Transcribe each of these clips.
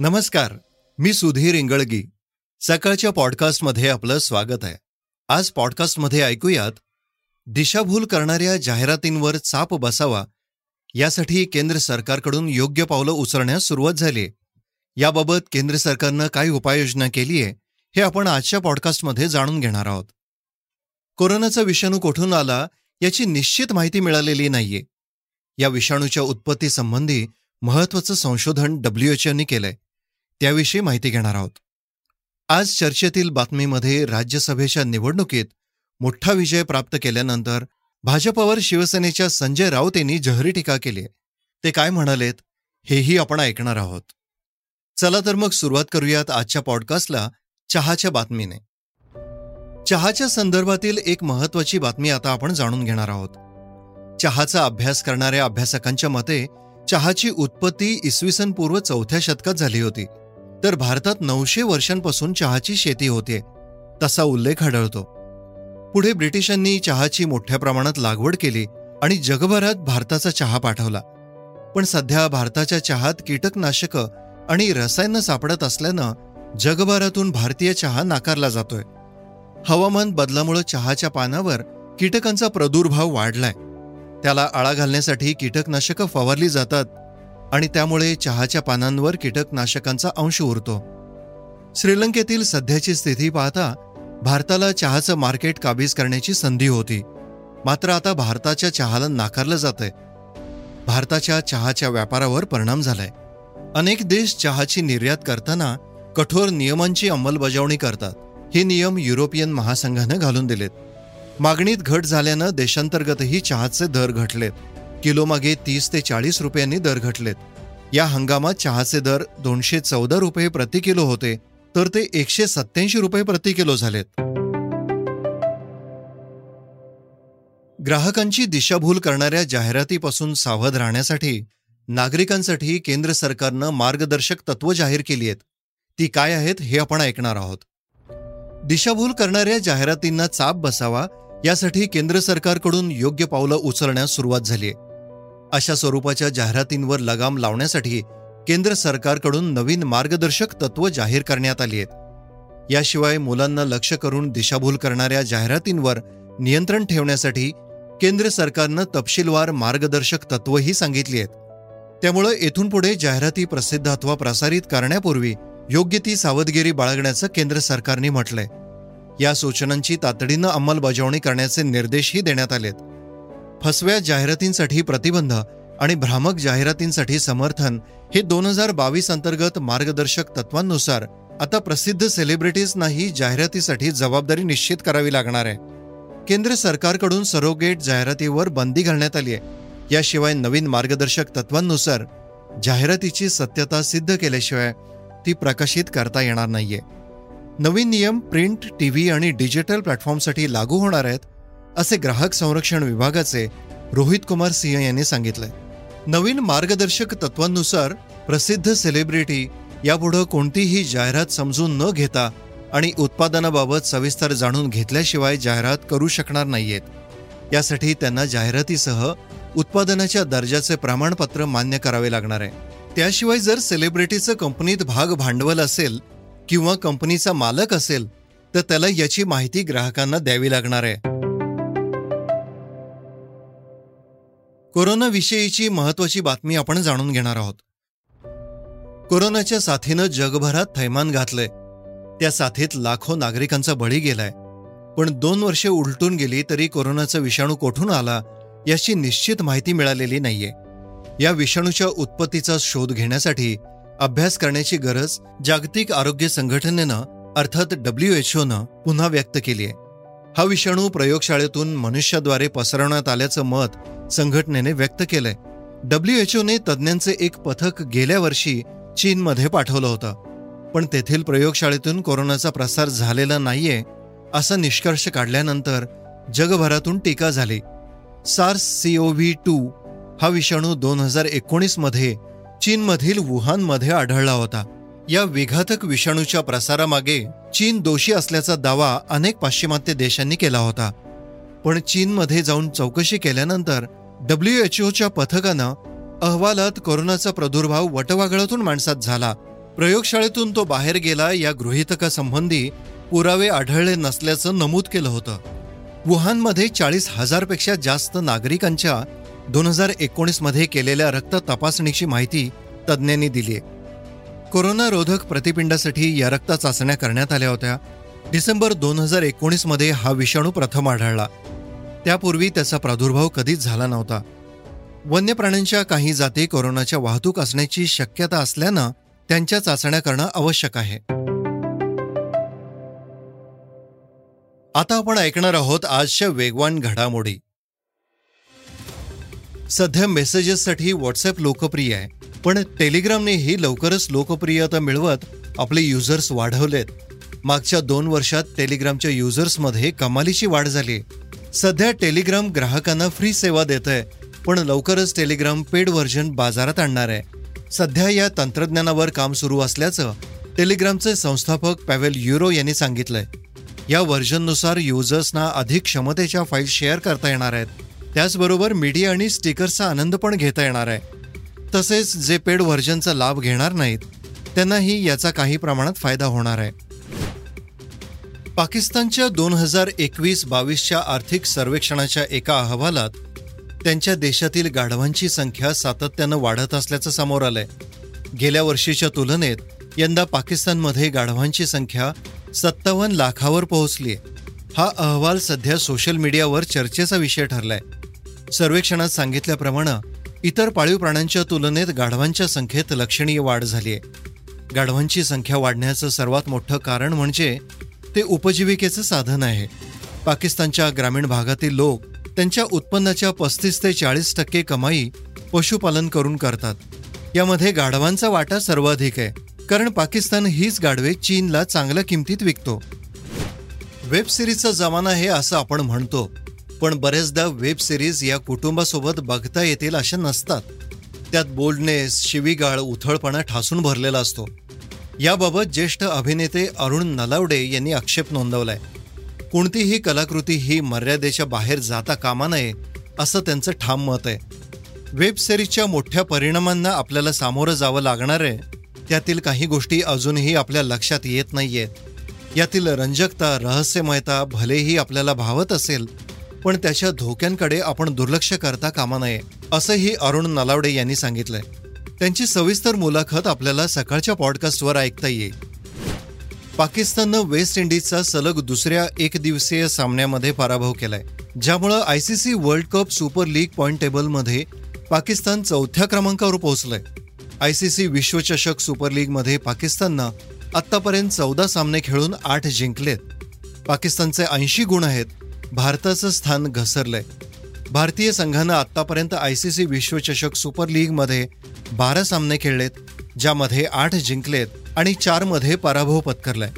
नमस्कार मी सुधीर इंगळगी. सकाळच्या पॉडकास्टमध्ये आपलं स्वागत आहे. आज पॉडकास्टमध्ये ऐकूयात दिशाभूल करणाऱ्या जाहिरातींवर चाप बसावा यासाठी केंद्र सरकारकडून योग्य पावलं उचलण्यास सुरुवात झाली याबाबत केंद्र सरकारनं काय उपाययोजना केली आहे हे आपण आजच्या पॉडकास्टमध्ये जाणून घेणार आहोत. कोरोनाचा विषाणू कोठून आला याची निश्चित माहिती मिळालेली नाहीये. या विषाणूच्या उत्पत्तीसंबंधी महत्वाचं संशोधन डब्ल्यूएचओनी केलंय. त्याविषयी माहिती घेणार आहोत. आज चर्चेतील बातमीमध्ये राज्यसभेच्या निवडणुकीत मोठा विजय प्राप्त केल्यानंतर भाजपवर शिवसेनेच्या संजय राऊत यांनी जहरी टीका केली. ते काय म्हणालेत हेही आपण ऐकणार आहोत. चला तर मग सुरुवात करूयात आजच्या पॉडकास्टला चहाच्या बातमीने. चहाच्या संदर्भातील एक महत्वाची बातमी आता आपण जाणून घेणार आहोत. चहाचा अभ्यास करणाऱ्या अभ्यासकांच्या मते चहाची उत्पत्ती इसवी सन पूर्व चौथ्या शतकात झाली होती. तर भारतात नऊशे वर्षांपासून चहाची शेती होते तसा उल्लेख आढळतो. पुढे ब्रिटिशांनी चहाची मोठ्या प्रमाणात लागवड केली आणि जगभरात भारताचा चहा पाठवला. पण सध्या भारताच्या चहात कीटकनाशकं आणि रसायनं सापडत असल्यानं जगभरातून भारतीय चहा नाकारला जातोय. हवामान बदलामुळे चहाच्या पानावर कीटकांचा प्रादुर्भाव वाढलाय. त्याला आळा घालण्यासाठी कीटकनाशकं फवारली जातात आणि त्यामुळे चहाच्या पानांवर कीटकनाशकांचा अंश उरतो. श्रीलंकेतील सध्याची स्थिती पाहता भारताला चहाचं मार्केट काबीज करण्याची संधी होती. मात्र आता भारताच्या चहाला नाकारलं जातंय. भारताच्या चहाच्या व्यापारावर परिणाम झालाय. अनेक देश चहाची निर्यात करताना कठोर नियमांची अंमलबजावणी करतात. हे नियम युरोपियन महासंघानं घालून दिलेत. मागणीत घट झाल्यानं देशांतर्गतही चहाचे दर घटलेत. किलोमागे तीस ते चाळीस रुपयांनी दर घटलेत. या हंगामात चहाचे दर दोनशे चौदा रुपये प्रति किलो होते तर ते एकशे सत्याऐंशी रुपये प्रति किलो झालेत. ग्राहकांची दिशाभूल करणाऱ्या जाहिरातीपासून सावध राहण्यासाठी नागरिकांसाठी केंद्र सरकारनं मार्गदर्शक तत्व जाहीर केली आहेत. ती काय आहेत हे आपण ऐकणार आहोत. दिशाभूल करणाऱ्या जाहिरातींना चाप बसावा यासाठी केंद्र सरकारकडून योग्य पावलं उचलण्यास सुरुवात झाली आहे. अशा स्वरूपाच्या जाहिरातींवर लगाम लावण्यासाठी केंद्र सरकारकडून नवीन मार्गदर्शक तत्व जाहीर करण्यात आली आहेत. याशिवाय मुलांना लक्ष करून दिशाभूल करणाऱ्या जाहिरातींवर नियंत्रण ठेवण्यासाठी केंद्र सरकारनं तपशीलवार मार्गदर्शक तत्वही सांगितली आहेत. त्यामुळे येथून पुढे जाहिराती प्रसिद्ध अथवा प्रसारित करण्यापूर्वी योग्य ती सावधगिरी बाळगण्याचं केंद्र सरकारने म्हटलंय. या सूचनांची तातडीनं अंमलबजावणी करण्याचे निर्देशही देण्यात आलेत. फसव्या जाहिरातींसाठी प्रतिबंध आणि भ्रामक जाहिरातींसाठी समर्थन हे दोन हजार बावीस अंतर्गत मार्गदर्शक तत्वांनुसार आता प्रसिद्ध सेलिब्रिटीजनाही जाहिरातीसाठी जबाबदारी निश्चित करावी लागणार आहे. केंद्र सरकारकडून सरोगेट जाहिरातीवर बंदी घालण्यात आली आहे. याशिवाय नवीन मार्गदर्शक तत्वांनुसार जाहिरातीची सत्यता सिद्ध केल्याशिवाय ती प्रकाशित करता येणार नाहीये. नवीन नियम प्रिंट टीव्ही आणि डिजिटल प्लॅटफॉर्मसाठी लागू होणार आहेत. असे ग्राहक संरक्षण विभागाचे रोहित कुमार सिंह यांनी सांगितलंय नवीन मार्गदर्शक तत्वांनुसार प्रसिद्ध सेलिब्रिटी यापुढं कोणतीही जाहिरात समजून न घेता आणि उत्पादनाबाबत सविस्तर जाणून घेतल्याशिवाय जाहिरात करू शकणार नाहीयेत. यासाठी त्यांना जाहिरातीसह उत्पादनाच्या दर्जाचे प्रमाणपत्र मान्य करावे लागणार आहे. त्याशिवाय जर सेलिब्रिटीचं कंपनीत भाग भांडवल असेल किंवा कंपनीचा मालक असेल तर त्याला याची माहिती ग्राहकांना द्यावी लागणार आहे. कोरोनाविषयीची महत्वाची बातमी आपण जाणून घेणार आहोत. कोरोनाच्या साथीनं जगभरात थैमान घातलंय. त्या साथीत लाखो नागरिकांचा बळी गेलाय. पण दोन वर्षे उलटून गेली तरी कोरोनाचा विषाणू कोठून आला याची निश्चित माहिती मिळालेली नाहीये. या विषाणूच्या उत्पत्तीचा शोध घेण्यासाठी अभ्यास करण्याची गरज जागतिक आरोग्य संघटनेनं अर्थात डब्ल्यू एच ओनं पुन्हा व्यक्त केली आहे हा विषाणू प्रयोगशाळेतून मनुष्याद्वारे पसरवण्यात आल्याचं मत संघटनेने व्यक्त केलंय. डब्ल्यू एच ओने तज्ज्ञांचे एक पथक गेल्या वर्षी चीनमध्ये पाठवलं होतं. पण तेथील प्रयोगशाळेतून कोरोनाचा प्रसार झालेला नाहीये असा निष्कर्ष काढल्यानंतर जगभरातून टीका झाली. सार्स सीओव्ही टू हा विषाणू दोन हजार एकोणीसमध्ये चीनमधील वुहानमध्ये आढळला होता. या विघातक विषाणूच्या प्रसारामागे चीन दोषी असल्याचा दावा अनेक पाश्चिमात्य देशांनी केला होता. पण चीनमध्ये जाऊन चौकशी केल्यानंतर डब्ल्यू एच ओच्या पथकानं अहवालात कोरोनाचा प्रादुर्भाव वटवागळातून माणसात झाला. प्रयोगशाळेतून तो बाहेर गेला या गृहितकासंबंधी पुरावे आढळले नसल्याचं नमूद केलं होतं. वुहानमध्ये चाळीस हजारपेक्षा जास्त नागरिकांच्या दोन हजार एकोणीसमध्ये केलेल्या रक्त तपासणीची माहिती तज्ज्ञांनी दिली आहे प्रतिपिंडासाठी या रक्त चाचण्या करण्यात आल्या होत्या. डिसेंबर दोन हजार एकोणीसमध्ये हा विषाणू प्रथम आढळला. त्यापूर्वी त्याचा प्रादुर्भाव कधीच झाला नव्हता. वन्य प्राण्यांच्या काही जाती कोरोनाच्या वाहतूक असण्याची शक्यता असल्यानं त्यांच्या चाचण्या करणं आवश्यक आहे. आता आपण ऐकणार आहोत आजच्या वेगवान घडामोडी. सध्या मेसेजेससाठी व्हॉट्सअप लोकप्रिय आहे पण टेलिग्रामनेही लवकरच लोकप्रियता मिळवत आपले युजर्स वाढवलेत. मागच्या दोन वर्षात टेलिग्रामच्या युजर्समध्ये कमालीची वाढ झाली सध्या टेलिग्राम ग्राहकांना फ्री सेवा देत आहे पण लवकरच टेलिग्राम पेड व्हर्जन बाजारात आणणार आहे. सध्या या तंत्रज्ञानावर काम सुरू असल्याचं टेलिग्रामचे संस्थापक पॅवेल युरो यांनी सांगितलंय. या व्हर्जननुसार युजर्सना अधिक क्षमतेच्या फाईल शेअर करता येणार आहेत. त्याचबरोबर मीडिया आणि स्टिकर्सचा आनंद पण घेता येणार आहे. तसेच जे पेड व्हर्जनचा लाभ घेणार नाहीत त्यांनाही याचा काही प्रमाणात फायदा होणार आहे. पाकिस्तानच्या दोन हजार एकवीस बावीसच्या आर्थिक सर्वेक्षणाच्या एका अहवालात त्यांच्या देशातील गाढवांची संख्या सातत्यानं वाढत असल्याचं समोर आलंय. गेल्या वर्षीच्या तुलनेत यंदा पाकिस्तानमध्ये गाढवांची संख्या सत्तावन्न लाखावर पोहोचली हा अहवाल सध्या सोशल मीडियावर चर्चेचा विषय ठरलाय. सर्वेक्षणात सांगितल्याप्रमाणे इतर पाळीव प्राण्यांच्या तुलनेत गाढवांच्या संख्येत लक्षणीय वाढ झाली आहे गाढवांची संख्या वाढण्याचं सर्वात मोठं कारण म्हणजे ते उपजीविकेचं साधन आहे. पाकिस्तानच्या ग्रामीण भागातील लोक त्यांच्या उत्पन्नाच्या पस्तीस ते चाळीस टक्के कमाई पशुपालन करून करतात. यामध्ये गाढवांचा वाटा सर्वाधिक आहे कारण पाकिस्तान हीच गाढवे चीनला चांगल्या किमतीत विकतो. वेब सिरीजचा जमाना आहे असं आपण म्हणतो पण बरेचदा वेब सिरीज या कुटुंबासोबत बघता येतील अशा नसतात. त्यात बोल्डनेस शिवीगाळ उथळपणा ठासून भरलेला असतो. याबाबत ज्येष्ठ अभिनेते अरुण नलावडे यांनी आक्षेप नोंदवलाय. कोणतीही कलाकृती ही मर्यादेच्या बाहेर जाता कामा नये असं त्यांचं ठाम मत आहे. वेब सिरीजच्या मोठ्या परिणामांना आपल्याला सामोरं जावं लागणार आहे. त्यातील काही गोष्टी अजूनही आपल्या लक्षात येत नाहीयेत. यातील रंजकता रहस्यमयता भलेही आपल्याला भावत असेल पण त्याच्या धोक्यांकडे आपण दुर्लक्ष करता कामा नये असंही अरुण नलावडे यांनी सांगितलंय. त्यांची सविस्तर मुलाखत आपल्याला सकाळच्या पॉडकास्टवर ऐकता येईल. पाकिस्ताननं वेस्ट इंडिजचा सलग दुसऱ्या एकदिवसीय सामन्यामध्ये पराभव केलाय ज्यामुळं ICC world cup super league point टेबलमध्ये पाकिस्तान चौथ्या क्रमांकावर पोहोचलंय. आयसीसी विश्वचषक सुपर लीगमध्ये पाकिस्ताननं आत्तापर्यंत चौदा सामने खेळून आठ जिंकलेत. पाकिस्तानचे ऐंशी गुण आहेत भारताचं स्थान घसरलंय. भारतीय संघानं आत्तापर्यंत आयसीसी विश्वचषक सुपर लीगमध्ये बारा सामने खेळलेत ज्यामध्ये आठ जिंकलेत आणि चारमध्ये पराभव पत्करलाय.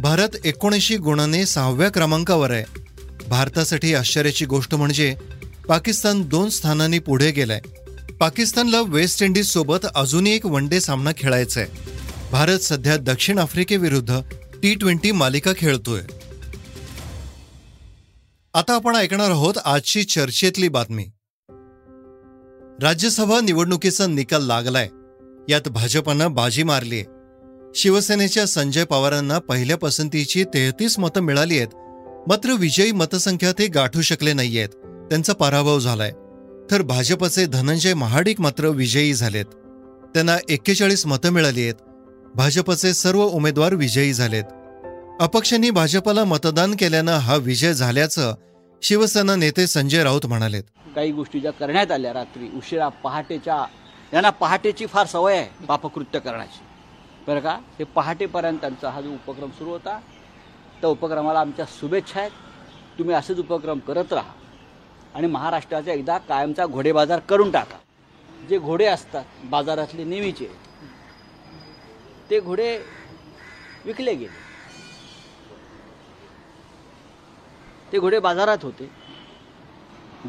भारत एकोणऐंशी गुणाने सहाव्या क्रमांकावर आहे. भारतासाठी आश्चर्याची गोष्ट म्हणजे पाकिस्तान दोन स्थानांनी पुढे गेलाय. पाकिस्तानला वेस्ट इंडिज सोबत अजूनही एक वन डे सामना खेळायचा आहे भारत सध्या दक्षिण आफ्रिकेविरुद्ध टी ट्वेंटी मालिका खेळतोय. आता आपण ऐकणार आहोत आजची चर्चेतली बातमी. राज्यसभा निवडणुकीचा निकाल लागलाय. यात भाजपनं बाजी मारलीय. शिवसेनेच्या संजय पवारांना पहिल्या पसंतीची तेहतीस मतं मिळाली आहेत. मात्र विजयी मतसंख्या ते गाठू शकले नाहीयेत. त्यांचा पराभव झालाय. तर भाजपचे धनंजय महाडिक मात्र विजयी झालेत. त्यांना एक्केचाळीस मतं मिळाली आहेत. भाजपचे सर्व उमेदवार विजयी झालेत. अपक्षांनी भाजपला मतदान केल्यानं हा विजय झाल्याचं शिवसेना नेते संजय राऊत म्हणालेत. काही गोष्टी ज्या करण्यात आल्या रात्री उशिरा पहाटेच्या यांना पहाटेची फार सवय आहे पापकृत्य करण्याची. बरं का? ते पहाटेपर्यंत त्यांचा हा जो उपक्रम सुरू होता त्या उपक्रमाला आमच्या शुभेच्छा आहेत. तुम्ही असेच उपक्रम करत राहा आणि महाराष्ट्राचा एकदा कायमचा घोडेबाजार करून टाका. जे घोडे असतात बाजारातले नेहमीचे ते घोडे विकले गेले. ते घोडे बाजारात होते.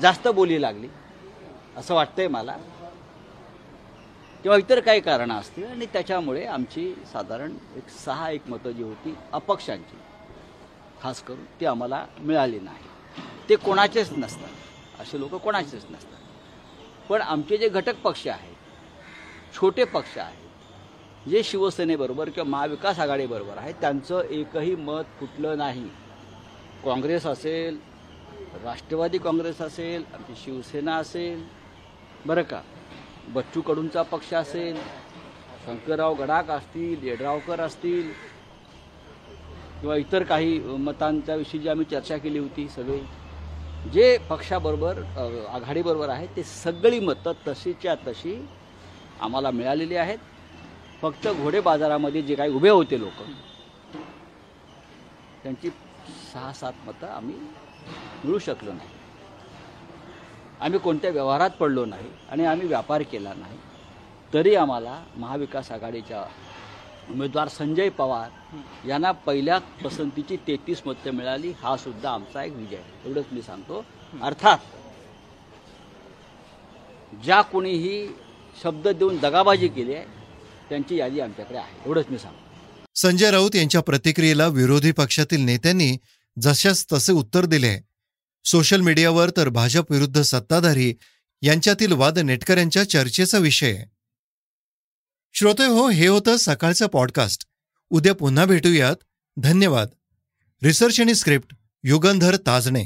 जास्त बोली लागली असं वाटतंय मला. किंवा इतर काही कारणं असतील आणि त्याच्यामुळे आमची साधारण एक सहा एक मतं जी होती अपक्षांची खास करून ती आम्हाला मिळाली नाही. ते कोणाचेच नसतात. असे लोक कोणाचेच नसतात. पण आमचे जे घटक पक्ष आहेत छोटे पक्ष आहेत जे शिवसेनेबरोबर किंवा महाविकास आघाडीबरोबर आहे त्यांचं एकही मत फुटलं नाही. काँग्रेस असेल राष्ट्रवादी काँग्रेस असेल आमची शिवसेना असेल बरं का? बच्चू कडूंचा पक्ष असेल शंकरराव गडाख असतील येडरावकर असतील किंवा इतर काही मतांच्याविषयी जी आम्ही चर्चा केली होती सगळी जे पक्षाबरोबर आघाडीबरोबर आहेत ते सगळी मतं तशीच्या तशी आम्हाला मिळालेली आहेत. फक्त घोडे बाजारामध्ये जे काही उभे होते लोक त्यांची सहा सात मतं आम्ही मिळू शकलो नाही. आम्ही कोणत्या व्यवहारात पडलो नाही आणि आम्ही व्यापार केला नाही तरी आम्हाला महाविकास आघाडीच्या उमेदवार संजय पवार यांना पहिल्या पसंतीची तेहतीस मतं मिळाली हा सुद्धा आमचा एक विजय. एवढंच मी सांगतो. अर्थात ज्या कोणीही शब्द देऊन दगाबाजी केली आहे त्यांची यादी आमच्याकडे आहे. एवढंच मी सांगतो. संजय राऊत यांच्या प्रतिक्रियेला विरोधी पक्षातील नेत्यांनी जशास तसे उत्तर दिले. सोशल मीडियावर तर भाजप विरुद्ध सत्ताधारी यांच्यातील वाद नेटकऱ्यांच्या चर्चेचा विषय. श्रोते हो हे होतं सकाळचं पॉडकास्ट. उद्या पुन्हा भेटूयात. धन्यवाद. रिसर्च आणि स्क्रिप्ट युगंधर ताजणे.